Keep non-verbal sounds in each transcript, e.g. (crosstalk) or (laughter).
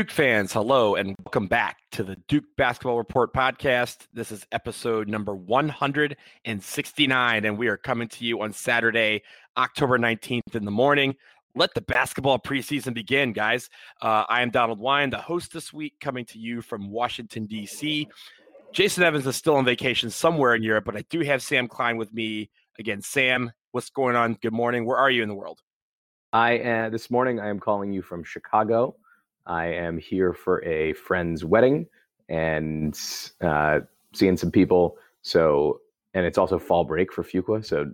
Duke fans, hello and welcome back to the Duke Basketball Report podcast. This is episode number 169, and we are coming to you on Saturday, October 19th in the morning. Let the basketball preseason begin, guys. Uh, I am Donald Wine, the host this week, coming to you from Washington, D.C. Jason Evans is still on vacation somewhere in Europe, but I do have Sam Klein with me. Again, Sam, what's going on? Good morning. Where are you in the world? I uh, this morning I am calling you from Chicago. I am here for a friend's wedding and uh, seeing some people. So, and it's also fall break for Fuqua. So,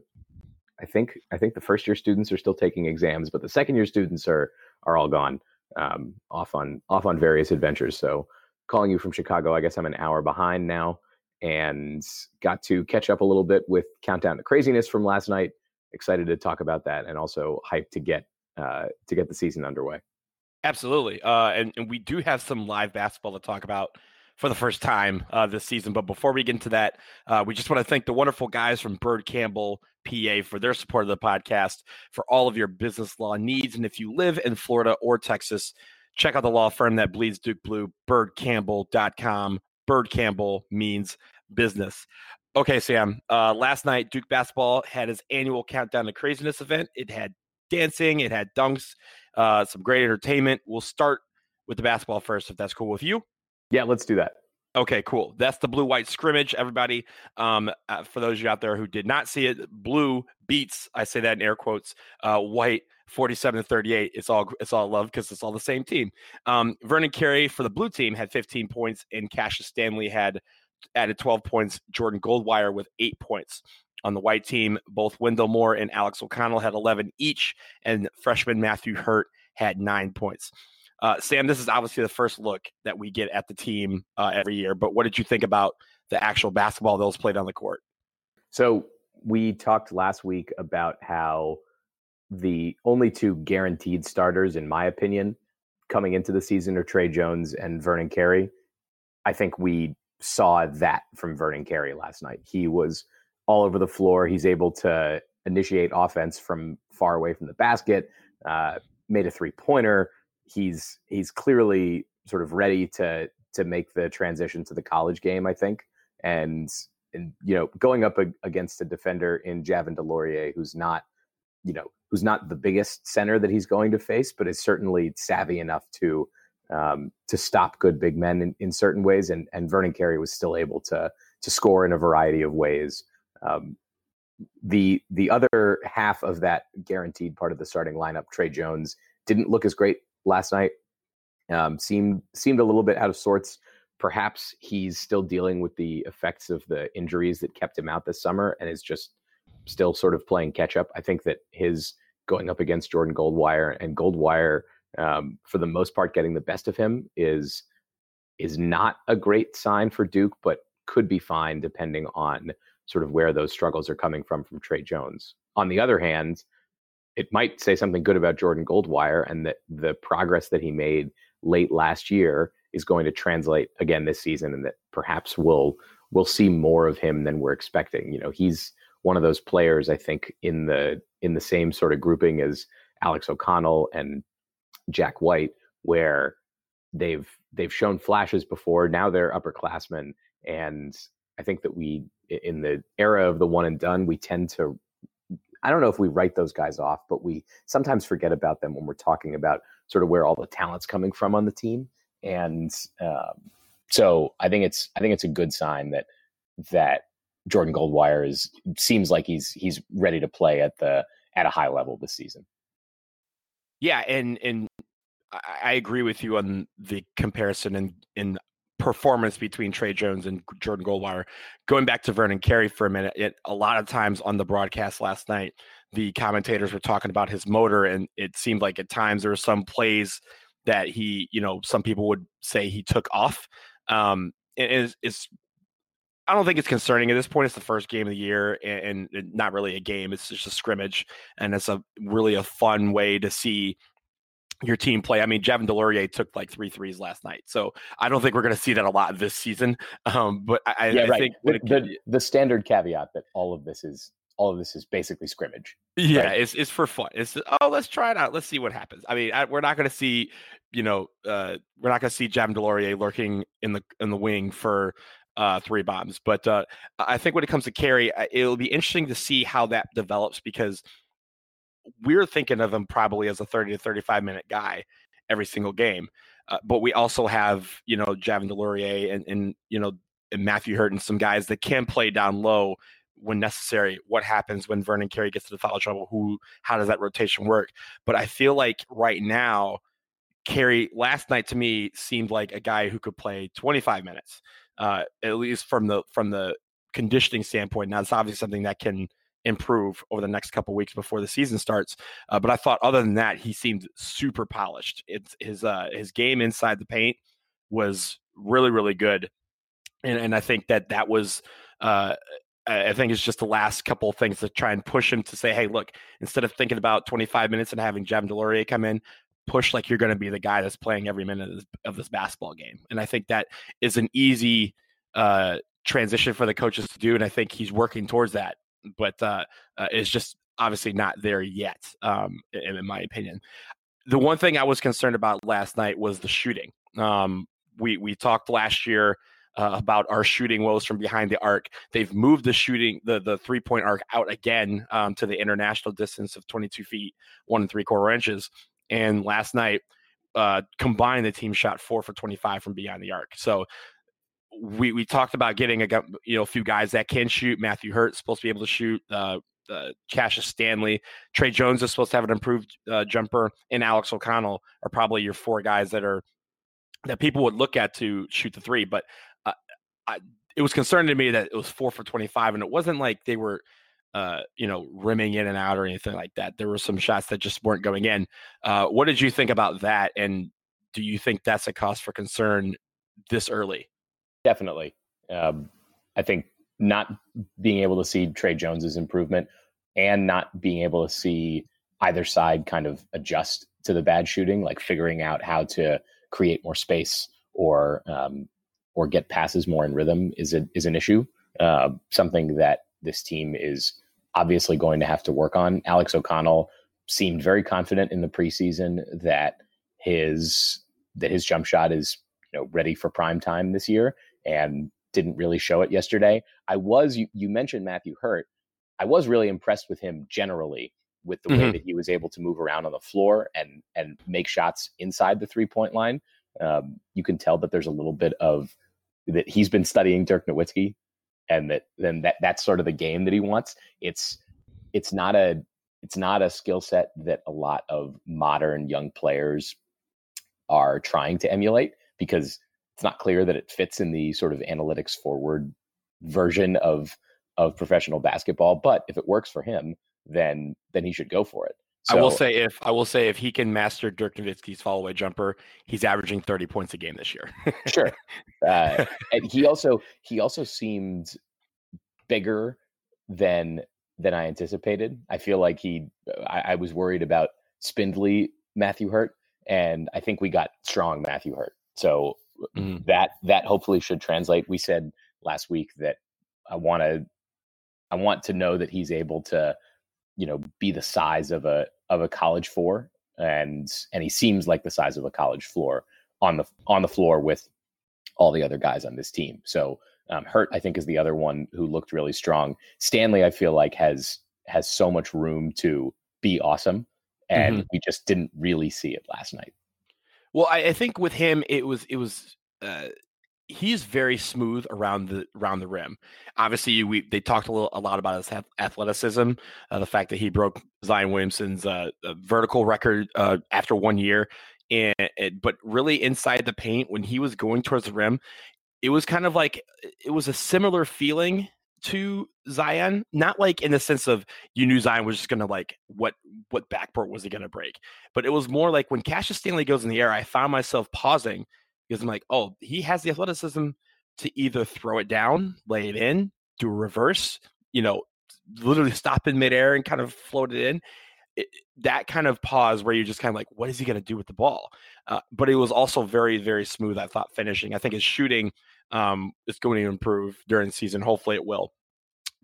I think I think the first year students are still taking exams, but the second year students are are all gone um, off on off on various adventures. So, calling you from Chicago, I guess I'm an hour behind now, and got to catch up a little bit with Countdown to Craziness from last night. Excited to talk about that, and also hyped to get uh, to get the season underway. Absolutely. Uh, and, and we do have some live basketball to talk about for the first time uh, this season. But before we get into that, uh, we just want to thank the wonderful guys from Byrd Campbell PA for their support of the podcast, for all of your business law needs. And if you live in Florida or Texas, check out the law firm that bleeds Duke Blue, byrdcampbell.com. Byrd Campbell means business. Okay, Sam. Uh, last night, Duke basketball had his annual countdown to craziness event. It had dancing, it had dunks, uh, some great entertainment. We'll start with the basketball first, if that's cool with you. Yeah, let's do that. Okay, cool. That's the blue white scrimmage, everybody. Um, uh, for those of you out there who did not see it, blue beats, I say that in air quotes, uh, white 47 to 38. It's all it's all love because it's all the same team. Um, Vernon Carey for the blue team had 15 points, and Cassius Stanley had added 12 points. Jordan Goldwire with eight points. On the white team, both Wendell Moore and Alex O'Connell had 11 each, and freshman Matthew Hurt had nine points. Uh, Sam, this is obviously the first look that we get at the team uh, every year, but what did you think about the actual basketball that was played on the court? So we talked last week about how the only two guaranteed starters, in my opinion, coming into the season are Tre Jones and Vernon Carey. I think we saw that from Vernon Carey last night. He was all over the floor. He's able to initiate offense from far away from the basket. Uh, made a three pointer. He's he's clearly sort of ready to to make the transition to the college game. I think, and and you know, going up a, against a defender in Javin DeLaurier, who's not you know who's not the biggest center that he's going to face, but is certainly savvy enough to um, to stop good big men in, in certain ways. And and Vernon Carey was still able to to score in a variety of ways. Um, the the other half of that guaranteed part of the starting lineup, Tre Jones, didn't look as great last night. Um, seemed seemed a little bit out of sorts. Perhaps he's still dealing with the effects of the injuries that kept him out this summer, and is just still sort of playing catch up. I think that his going up against Jordan Goldwire and Goldwire, um, for the most part, getting the best of him is is not a great sign for Duke, but could be fine depending on sort of where those struggles are coming from from Tre Jones. On the other hand, it might say something good about Jordan Goldwire and that the progress that he made late last year is going to translate again this season and that perhaps we'll we'll see more of him than we're expecting. You know, he's one of those players I think in the in the same sort of grouping as Alex O'Connell and Jack White where they've they've shown flashes before. Now they're upperclassmen and I think that we in the era of the one and done, we tend to I don't know if we write those guys off, but we sometimes forget about them when we're talking about sort of where all the talent's coming from on the team. And um, so I think it's I think it's a good sign that that Jordan Goldwire is seems like he's he's ready to play at the at a high level this season. Yeah, and and I agree with you on the comparison and in performance between Tre Jones and Jordan Goldwire. Going back to Vernon Carey for a minute, it, a lot of times on the broadcast last night, the commentators were talking about his motor, and it seemed like at times there were some plays that he, you know, some people would say he took off. Um, and it's, I don't think it's concerning at this point. It's the first game of the year, and, and not really a game. It's just a scrimmage, and it's a really a fun way to see your team play. I mean, Javin DeLaurier took like three threes last night, so I don't think we're going to see that a lot this season. Um, but I, yeah, I right. think the, the, the, standard caveat that all of this is all of this is basically scrimmage. Yeah, right? it's it's for fun. It's oh, let's try it out. Let's see what happens. I mean, I, we're not going to see you know, uh, we're not going to see Javin DeLaurier lurking in the in the wing for uh, three bombs. But uh, I think when it comes to Carey, it'll be interesting to see how that develops because we're thinking of him probably as a 30 to 35 minute guy every single game. Uh, but we also have, you know, Javin DeLaurier and, and you know, and Matthew Hurt and some guys that can play down low when necessary. What happens when Vernon Carey gets to the foul trouble? Who, how does that rotation work? But I feel like right now, Carey last night to me seemed like a guy who could play 25 minutes, uh, at least from the from the conditioning standpoint. Now it's obviously something that can improve over the next couple weeks before the season starts. Uh, but I thought other than that, he seemed super polished. It's his uh, his game inside the paint was really really good, and and I think that that was. Uh, I think it's just the last couple of things to try and push him to say, hey, look, instead of thinking about 25 minutes and having Javin DeLaurier come in, push like you're going to be the guy that's playing every minute of this, of this, basketball game. And I think that is an easy uh, transition for the coaches to do. And I think he's working towards that but uh, uh, is just obviously not there yet, um, in, in, my opinion. The one thing I was concerned about last night was the shooting. Um, we we talked last year uh, about our shooting woes from behind the arc. They've moved the shooting, the the three point arc out again um, to the international distance of 22 feet, one and three quarter inches. And last night, uh, combined, the team shot four for 25 from behind the arc. So we we talked about getting a you know a few guys that can shoot. Matthew Hurt's supposed to be able to shoot. Uh, uh, Cassius Stanley, Tre Jones is supposed to have an improved uh, jumper, and Alex O'Connell are probably your four guys that are that people would look at to shoot the three. But uh, I, it was concerning to me that it was four for twenty five, and it wasn't like they were. Uh, you know, rimming in and out or anything like that. There were some shots that just weren't going in. Uh, what did you think about that? And do you think that's a cause for concern this early? Definitely. Um, I think not being able to see Tre Jones's improvement and not being able to see either side kind of adjust to the bad shooting, like figuring out how to create more space or um, or get passes more in rhythm is a, is an issue. Uh, something that this team is obviously going to have to work on. Alex O'Connell seemed very confident in the preseason that his that his jump shot is you know ready for prime time this year and didn't really show it yesterday. I was you, you mentioned Matthew Hurt. I was really impressed with him generally with the mm-hmm. way that he was able to move around on the floor and and make shots inside the three point line. Um, you can tell that there's a little bit of that he's been studying Dirk Nowitzki, and that then that that's sort of the game that he wants. It's it's not a it's not a skill set that a lot of modern young players are trying to emulate because it's not clear that it fits in the sort of analytics forward version of of professional basketball. But if it works for him, then then he should go for it. So, I will say if I will say if he can master Dirk Nowitzki's fall away jumper, he's averaging thirty points a game this year. sure, uh, (laughs) and he also he also seemed bigger than than I anticipated. I feel like he. I, I was worried about spindly Matthew Hurt, and I think we got strong Matthew Hurt. So mm-hmm. that that hopefully should translate. We said last week that I want to I want to know that he's able to you know be the size of a of a college four and and he seems like the size of a college floor on the on the floor with all the other guys on this team. So um, Hurt, I think, is the other one who looked really strong. Stanley, I feel like has has so much room to be awesome, and mm-hmm. we just didn't really see it last night. Well, I, I think with him, it was it was uh, he's very smooth around the around the rim. Obviously, we they talked a little a lot about his athleticism, uh, the fact that he broke Zion Williamson's uh, vertical record uh, after one year, and, and, but really inside the paint when he was going towards the rim, it was kind of like it was a similar feeling to Zion, not like in the sense of you knew Zion was just gonna like what what backboard was he gonna break, but it was more like when Cassius Stanley goes in the air, I found myself pausing because I'm like, oh, he has the athleticism to either throw it down, lay it in, do a reverse, you know, literally stop in midair and kind of float it in. It, that kind of pause where you're just kind of like, what is he going to do with the ball? Uh, but it was also very, very smooth. I thought finishing. I think his shooting um, is going to improve during the season. Hopefully, it will.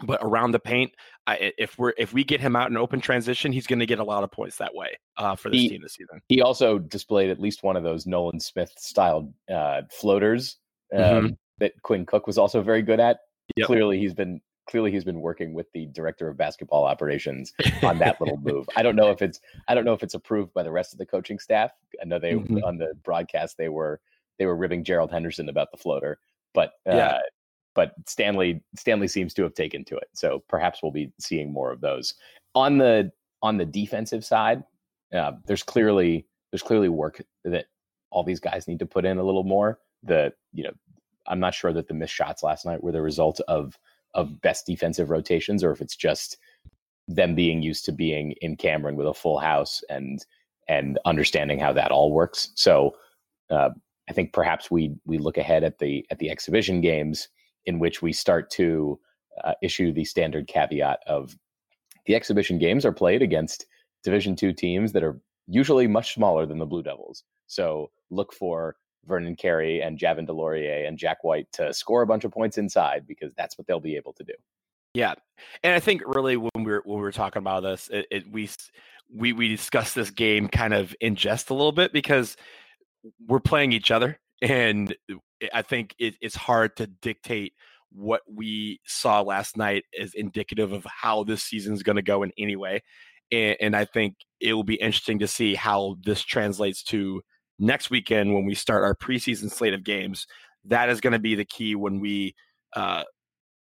but around the paint, I, if we're if we get him out in open transition, he's going to get a lot of points that way uh, for this He- team this season. He also displayed at least one of those Nolan Smith styled uh, floaters um, Mhm. that Quinn Cook was also very good at. Yep. Clearly, he's been clearly he's been working with the director of basketball operations on that little (laughs) move. I don't know if it's I don't know if it's approved by the rest of the coaching staff. I know they Mhm. on the broadcast they were they were ribbing Gerald Henderson about the floater, but uh, Yeah. but Stanley Stanley seems to have taken to it. So perhaps we'll be seeing more of those on the on the defensive side. Uh, there's clearly there's clearly work that all these guys need to put in a little more. The you know I'm not sure that the missed shots last night were the result of of best defensive rotations or if it's just them being used to being in Cameron with a full house and and understanding how that all works. So uh, I think perhaps we we look ahead at the at the exhibition games in which we start to uh, issue the standard caveat of the exhibition games are played against Division two teams that are usually much smaller than the Blue Devils. So look for Vernon Carey and Javin DeLaurier and Jack White to score a bunch of points inside because that's what they'll be able to do. Yeah, and I think really when we were when we were talking about this, it, it we we we discussed this game kind of in jest a little bit because we're playing each other, and I think it, it's hard to dictate what we saw last night as indicative of how this season is going to go in any way, and, and I think it will be interesting to see how this translates to next weekend when we start our preseason slate of games. That is going to be the key when we. Uh,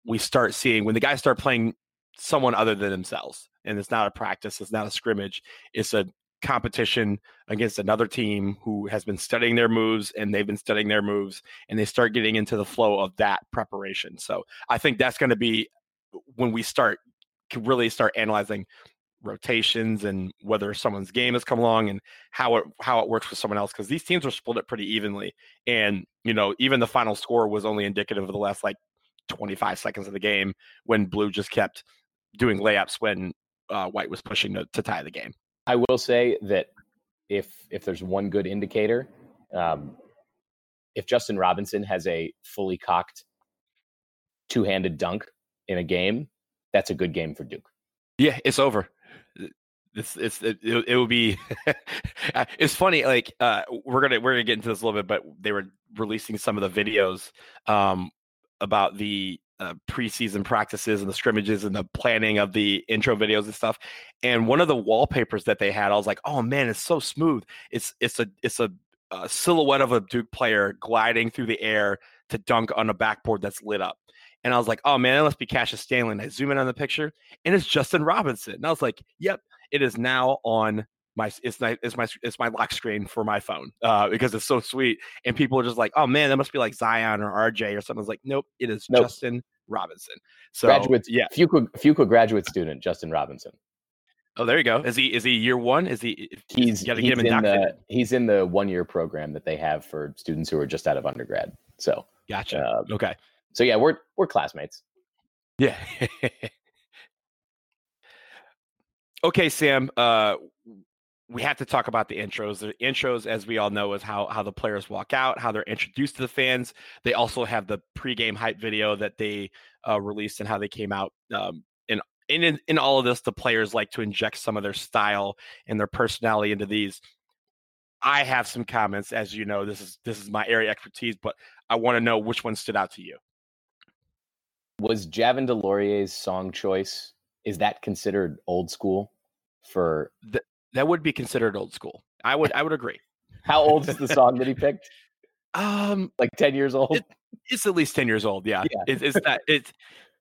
we start seeing when the guys start playing someone other than themselves and it's not a practice it's not a scrimmage it's a competition against another team who has been studying their moves and they've been studying their moves and they start getting into the flow of that preparation. So i think that's going to be when we start can really start analyzing rotations and whether someone's game has come along and how it how it works with someone else because these teams are split it pretty evenly. And you know even the final score was only indicative of the last like 25 seconds of the game when blue just kept doing layups when uh, white was pushing to, to tie the game I will say that if if there's one good indicator, um, if Justin Robinson has a fully cocked two-handed dunk in a game, that's a good game for Duke. yeah it's over it's it's it, it, would be (laughs) uh, it's funny like uh we're gonna we're gonna get into this a little bit but they were releasing some of the videos um about the uh, preseason practices and the scrimmages and the planning of the intro videos and stuff. And one of the wallpapers that they had i was like oh man it's so smooth. It's it's a it's a, a silhouette of a duke player gliding through the air to dunk on a backboard that's lit up. And i was like oh man that must be cassius stanley. And i zoom in on the picture and it's justin robinson. And i was like yep it is now on my it's my it's my it's my lock screen for my phone uh, because it's so sweet and people are just like oh man that must be like zion or rj or something I was like nope it is Nope. justin robinson so Graduate, yeah Fuqua, Fuqua graduate student Justin Robinson. oh there you go is he is he year one is he He's gotta he's get him in the he's in the one year program that they have for students who are just out of undergrad. So gotcha uh, okay so yeah, we're we're classmates. Yeah. (laughs) okay, Sam. Uh, we have to talk about the intros. The intros, as we all know, is how how the players walk out, how they're introduced to the fans. They also have the pregame hype video that they uh, released and how they came out. Um, and in, in all of this, the players like to inject some of their style and their personality into these. I have some comments, as you know. This is this is my area of expertise, but I want to know which one stood out to you. Was Javin DeLaurier's song choice is that considered old school for That would be considered old school. I would I would agree. how old is the song that he picked? Um, Like 10 years old? It- it's at least 10 years old yeah, Yeah. It, it's not it's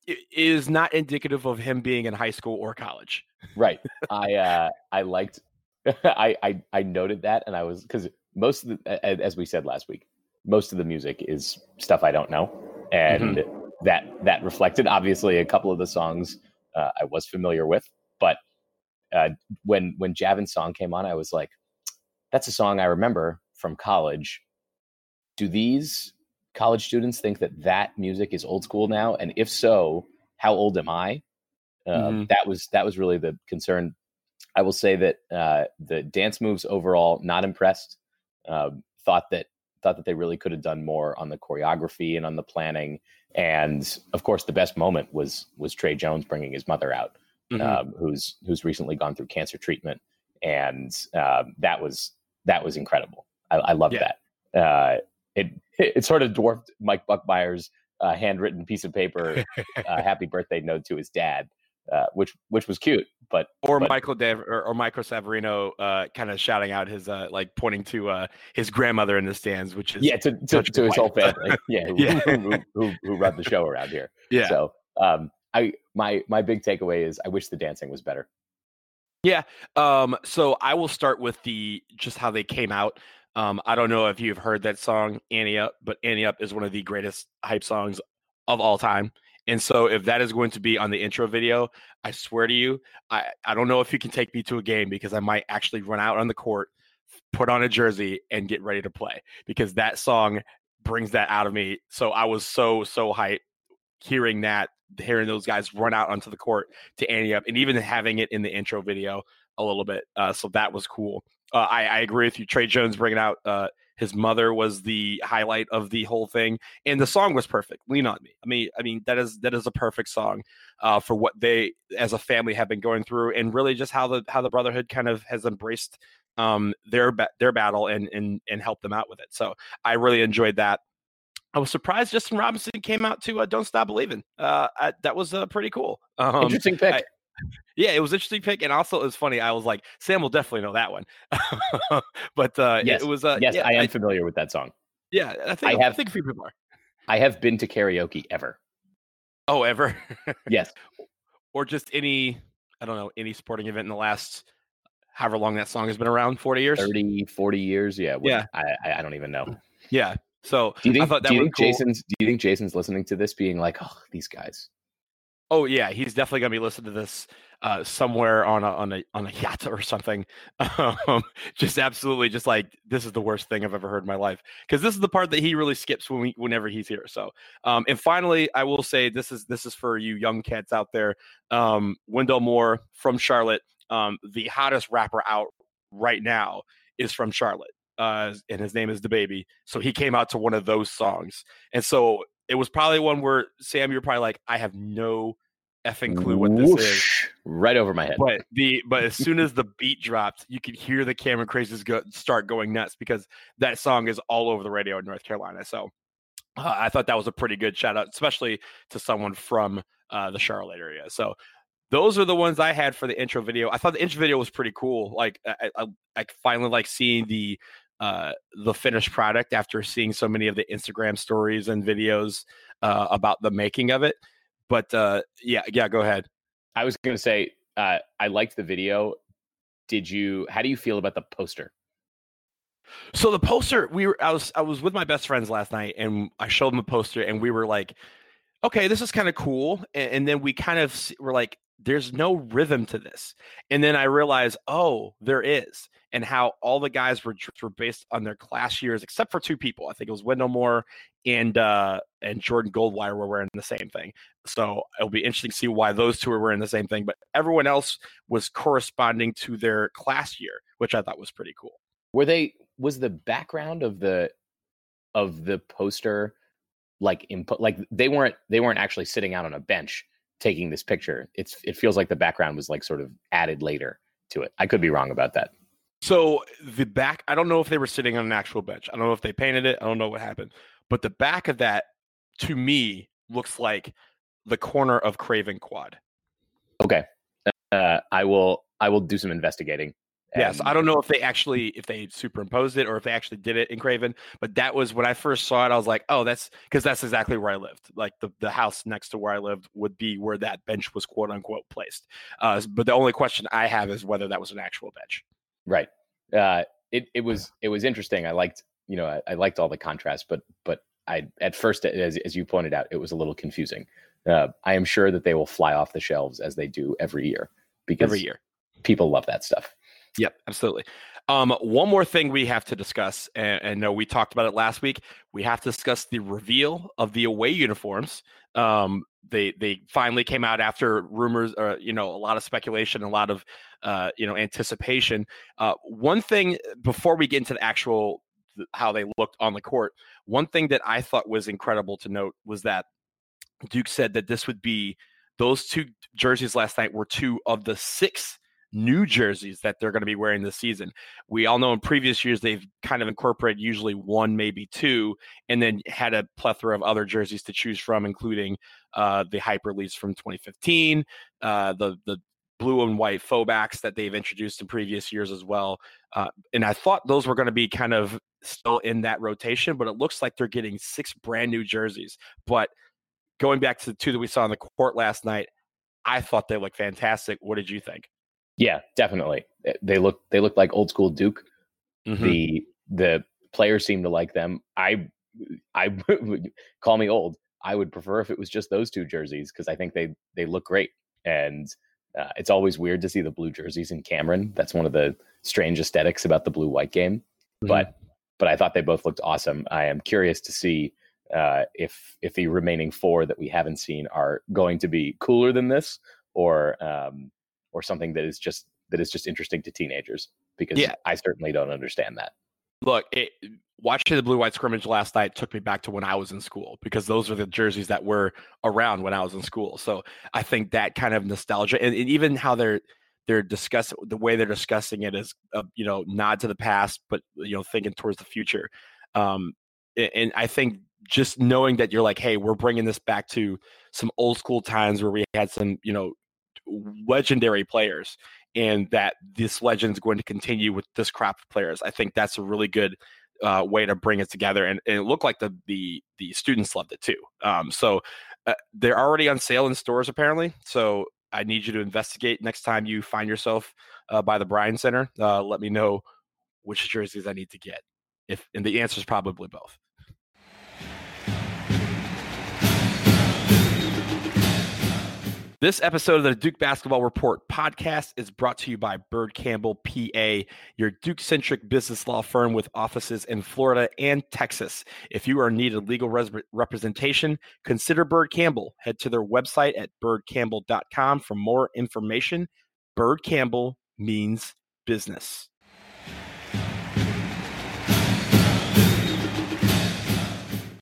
it is not indicative of him being in high school or college right. (laughs) I uh I liked (laughs) I I I noted that and I was cuz most of the as we said last week, most of the music is stuff I don't know and that that reflected obviously a couple of the songs uh, I was familiar with, but uh when when Javin's song came on I was like that's a song I remember from college. Do these college students think that that music is old school now and if so, how old am I? Uh, Mhm. That was that was really the concern. I will say that uh, the dance moves overall not impressed. Um thought that thought that they really could have done more on the choreography and on the planning. And of course, the best moment was was Tre Jones bringing his mother out, mm-hmm. um, who's who's recently gone through cancer treatment, and um, that was that was incredible. I, I loved yeah. that. Uh, it it sort of dwarfed Mike Buckmeyer's uh, handwritten piece of paper, uh, (laughs) "Happy Birthday" note to his dad, uh, which which was cute. But or but, Michael Dev or, or Michael Savarino uh, kind of shouting out his uh, like pointing to uh, his grandmother in the stands, which is yeah to to, to his whole family, (laughs) yeah, who, yeah. Who, who, who, run the show around here. (laughs) Yeah. So um, I my my big takeaway is I wish the dancing was better. Yeah. Um, so I will start with the just how they came out. Um, I don't know if you've heard that song Ante Up, but Ante Up is one of the greatest hype songs of all time. And so if that is going to be on the intro video, I swear to you, I, I don't know if you can take me to a game because I might actually run out on the court, put on a jersey, and get ready to play because that song brings that out of me. So I was so, so hyped hearing that, hearing those guys run out onto the court to Ante Up, and even having it in the intro video a little bit. Uh, so that was cool. Uh, I, I, agree with you. Tre Jones bringing out uh, his mother was the highlight of the whole thing, and the song was perfect. Lean on me. I mean, I mean that is that is a perfect song uh, for what they as a family have been going through, and really just how the how the brotherhood kind of has embraced um, their their battle and and and helped them out with it. So I really enjoyed that. I was surprised Justin Robinson came out to uh, "Don't Stop Believing." Uh, I, that was uh, pretty cool. Um, Interesting pick. I, yeah, it was interesting pick, and also it was funny. I was like, Sam will definitely know that one, (laughs) but uh, yes, it was. Uh, yes, yeah, I am I, familiar with that song. Yeah, I think I, have, I think a few people are. I have been to karaoke ever. Oh, ever? (laughs) yes. Or just any, I don't know, any sporting event in the last however long that song has been around 40 years 30 40 years yeah yeah I, I don't even know yeah so do you think, do you think cool. jason's do you think jason's listening to this being like oh these guys oh yeah he's definitely gonna be listening to this uh, somewhere on a on a on a yacht or something. (laughs) Um, just absolutely, just like this is the worst thing I've ever heard in my life because this is the part that he really skips when we, whenever he's here. So, um, and finally, I will say this is this is for you young cats out there. Um, Wendell Moore from Charlotte, um, the hottest rapper out right now is from Charlotte. Uh, and his name is DaBaby. So he came out to one of those songs. And so it was probably one where Sam, you're probably like, I have no effing clue what this Whoosh, is. Right over my head. But the but as soon as the beat dropped, you could hear the Cameron Crazies go start going nuts because that song is all over the radio in North Carolina. So uh, I thought that was a pretty good shout out, especially to someone from uh, the Charlotte area. So those are the ones I had for the intro video. I thought the intro video was pretty cool. Like I, I, I finally like seeing the uh, the finished product after seeing so many of the Instagram stories and videos uh, about the making of it. But uh, yeah, yeah, go ahead. I was going to say uh, I liked the video. Did you? How do you feel about the poster? So the poster, we were. I was. I was with my best friends last night, and I showed them the poster, and we were like, "Okay, this is kind of cool." And, and then we kind of were like, "There's no rhythm to this." And then I realized, oh, there is and how all the guys were were based on their class years, except for two people. I think it was Wendell Moore and uh, and Jordan Goldwire were wearing the same thing. So it'll be interesting to see why those two are wearing the same thing. But everyone else was corresponding to their class year, which I thought was pretty cool. Were they? Was the background of the of the poster like input? Like they weren't they weren't actually sitting out on a bench taking this picture. It's it feels like the background was like sort of added later to it. I could be wrong about that. So the back, I don't know if they were sitting on an actual bench. I don't know if they painted it. I don't know what happened. But the back of that, to me, looks like the corner of Craven Quad. Okay, uh, I will. I will do some investigating. Yes, I don't know if they actually if they superimposed it or if they actually did it in Craven, but that was when I first saw it. I was like, oh, that's because that's exactly where I lived. Like the the house next to where I lived would be where that bench was quote unquote placed. Uh, but the only question I have is whether that was an actual bench. Right. Uh, it it was it was interesting. I liked you know, I, I, liked all the contrast, but but I at first, as as you pointed out, it was a little confusing. Uh, I am sure that they will fly off the shelves as they do every year because every year people love that stuff. Yep, absolutely. Um, one more thing we have to discuss, and, and no, we talked about it last week. We have to discuss the reveal of the away uniforms. Um, they they finally came out after rumors, or uh, you know, a lot of speculation, a lot of uh, you know anticipation. Uh, one thing before we get into the actual how they looked on the court. One thing that I thought was incredible to note was that Duke said that this would be those two jerseys last night were two of the six new jerseys that they're going to be wearing this season. We all know in previous years they've kind of incorporated usually one, maybe two, and then had a plethora of other jerseys to choose from, including uh, the hyper release from 2015, uh, the the blue and white faux that they've introduced in previous years as well. Uh, and I thought those were going to be kind of still in that rotation, but it looks like they're getting six brand new jerseys. But going back to the two that we saw on the court last night, I thought they looked fantastic. What did you think? Yeah, definitely. Eh, they look they look like old school Duke. Mm-hmm. The the players seem to like them. I I (laughs) call me old. I would prefer if it was just those two jerseys because I think they they look great. And uh, it's always weird to see the blue jerseys in Cameron. That's one of the strange aesthetics about the blue white game. Mm-hmm. But but I thought they both looked awesome. I am curious to see uh, if if the remaining four that we haven't seen are going to be cooler than this or um, or something that is just that is just interesting to teenagers because yeah. I certainly don't understand that. Look, it, watching the blue white scrimmage last night took me back to when I was in school because those are the jerseys that were around when I was in school. So I think that kind of nostalgia and, and even how they're they're discussing the way they're discussing it is a, you know nod to the past, but you know thinking towards the future. Um, and I think just knowing that you're like, hey, we're bringing this back to some old school times where we had some you know legendary players and that this legend is going to continue with this crop of players. I think that's a really good uh, way to bring it together, and, and, it looked like the the the students loved it too. Um, so uh, they're already on sale in stores apparently. So I need you to investigate next time you find yourself uh, by the Bryan Center. Uh, let me know which jerseys I need to get. If and the answer is probably both. This episode of the Duke Basketball Report podcast is brought to you by Byrd Campbell, PA, your Duke centric business law firm with offices in Florida and Texas. If you are in need of legal res- representation, consider Byrd Campbell. Head to their website at byrdcampbell.com for more information. Byrd Campbell means business.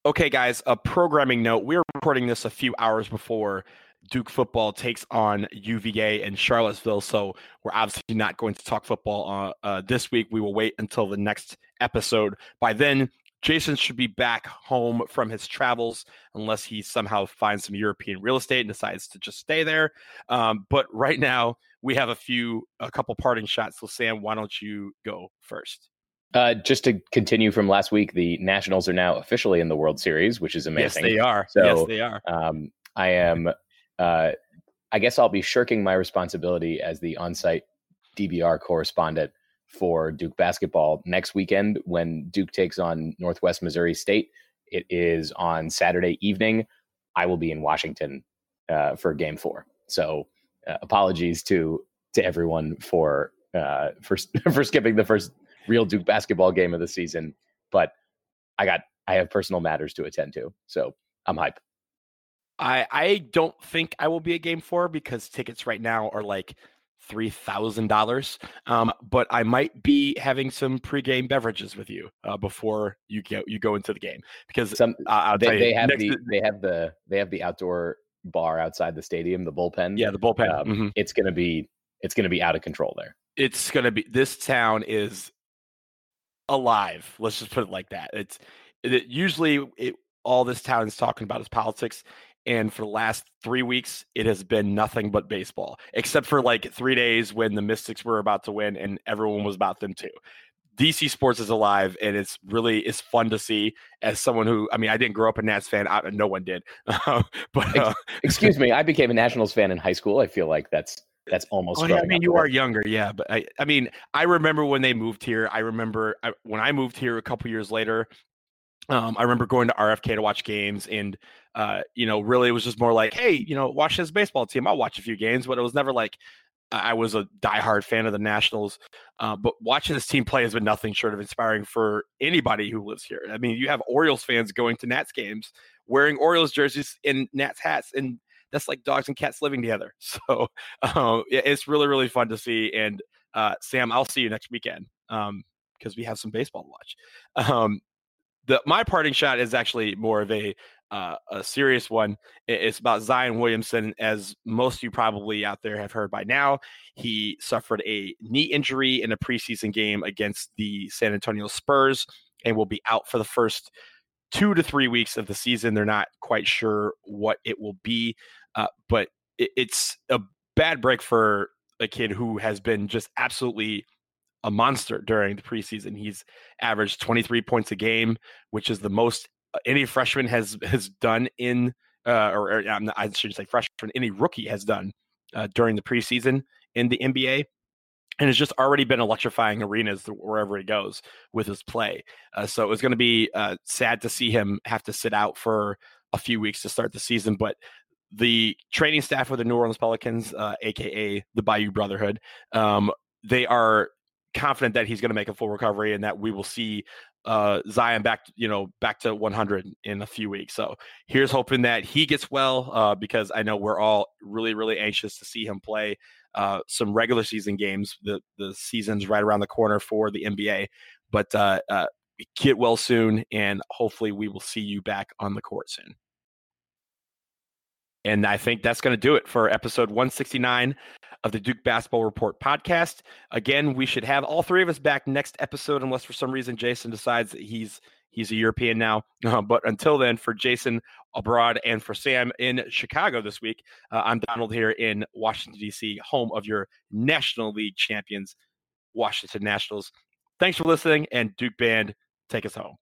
Okay, guys, a programming note. We're recording this a few hours before Duke football takes on UVA and Charlottesville. So we're obviously not going to talk football uh, uh, this week. We will wait until the next episode. By then, Jason should be back home from his travels unless he somehow finds some European real estate and decides to just stay there. Um, but right now, we have a few, a couple parting shots. So, Sam, why don't you go first? Uh, just to continue from last week, the Nationals are now officially in the World Series, which is amazing. Yes, they are. So, yes, they are. Um, I am uh, I guess I'll be shirking my responsibility as the on-site DBR correspondent for Duke basketball next weekend when Duke takes on Northwest Missouri State. It is on Saturday evening. I will be in Washington uh, for Game Four. So uh, apologies to to everyone for uh, for (laughs) for skipping the first real Duke basketball game of the season. But I got I have personal matters to attend to, so I'm hype. I I don't think I will be at game four because tickets right now are like three thousand um, dollars. But I might be having some pregame beverages with you uh, before you go you go into the game because some uh, they, they have the they have the they have the outdoor bar outside the stadium, the bullpen. Yeah, the bullpen. Um, mm-hmm. It's gonna be it's gonna be out of control there. It's gonna be this town is alive. Let's just put it like that. It's it, usually it, all this town is talking about is politics and for the last three weeks it has been nothing but baseball except for like three days when the mystics were about to win and everyone was about them too dc sports is alive and it's really it's fun to see as someone who i mean i didn't grow up a nats fan I, no one did (laughs) but uh, excuse me i became a nationals fan in high school i feel like that's that's almost. Oh, yeah, I mean, you are younger, yeah. But I, I mean, I remember when they moved here. I remember I, when I moved here a couple years later. Um, I remember going to RFK to watch games, and uh, you know, really it was just more like, hey, you know, watch this baseball team. I'll watch a few games, but it was never like I was a diehard fan of the Nationals. Uh, but watching this team play has been nothing short of inspiring for anybody who lives here. I mean, you have Orioles fans going to Nats games wearing Orioles jerseys and Nats hats, and that's like dogs and cats living together. (laughs) So uh, it's really, really fun to see. And uh, Sam, I'll see you next weekend. Um, because we have some baseball to watch. Um, the my parting shot is actually more of a uh, a serious one. It's about Zion Williamson, as most of you probably out there have heard by now. He suffered a knee injury in a preseason game against the San Antonio Spurs and will be out for the first two to three weeks of the season. They're not quite sure what it will be, uh, but it, it's a bad break for a kid who has been just absolutely a monster during the preseason. He's averaged 23 points a game, which is the most uh, any freshman has has done in uh, or, or I should say freshman any rookie has done uh, during the preseason in the NBA. And has just already been electrifying arenas wherever he goes with his play. Uh, so it was going to be uh, sad to see him have to sit out for a few weeks to start the season. But the training staff of the New Orleans Pelicans, uh, aka the Bayou Brotherhood, um, they are confident that he's going to make a full recovery and that we will see uh, Zion back, you know, back to 100 in a few weeks. So here's hoping that he gets well uh, because I know we're all really, really anxious to see him play uh, some regular season games. The the season's right around the corner for the NBA, but uh, uh, get well soon, and hopefully we will see you back on the court soon. And I think that's going to do it for episode 169 of the Duke Basketball Report podcast. Again, we should have all three of us back next episode, unless for some reason Jason decides that he's he's a European now. Uh, but until then, for Jason abroad and for Sam in Chicago this week, uh, I'm Donald here in Washington D.C., home of your National League champions, Washington Nationals. Thanks for listening, and Duke Band, take us home.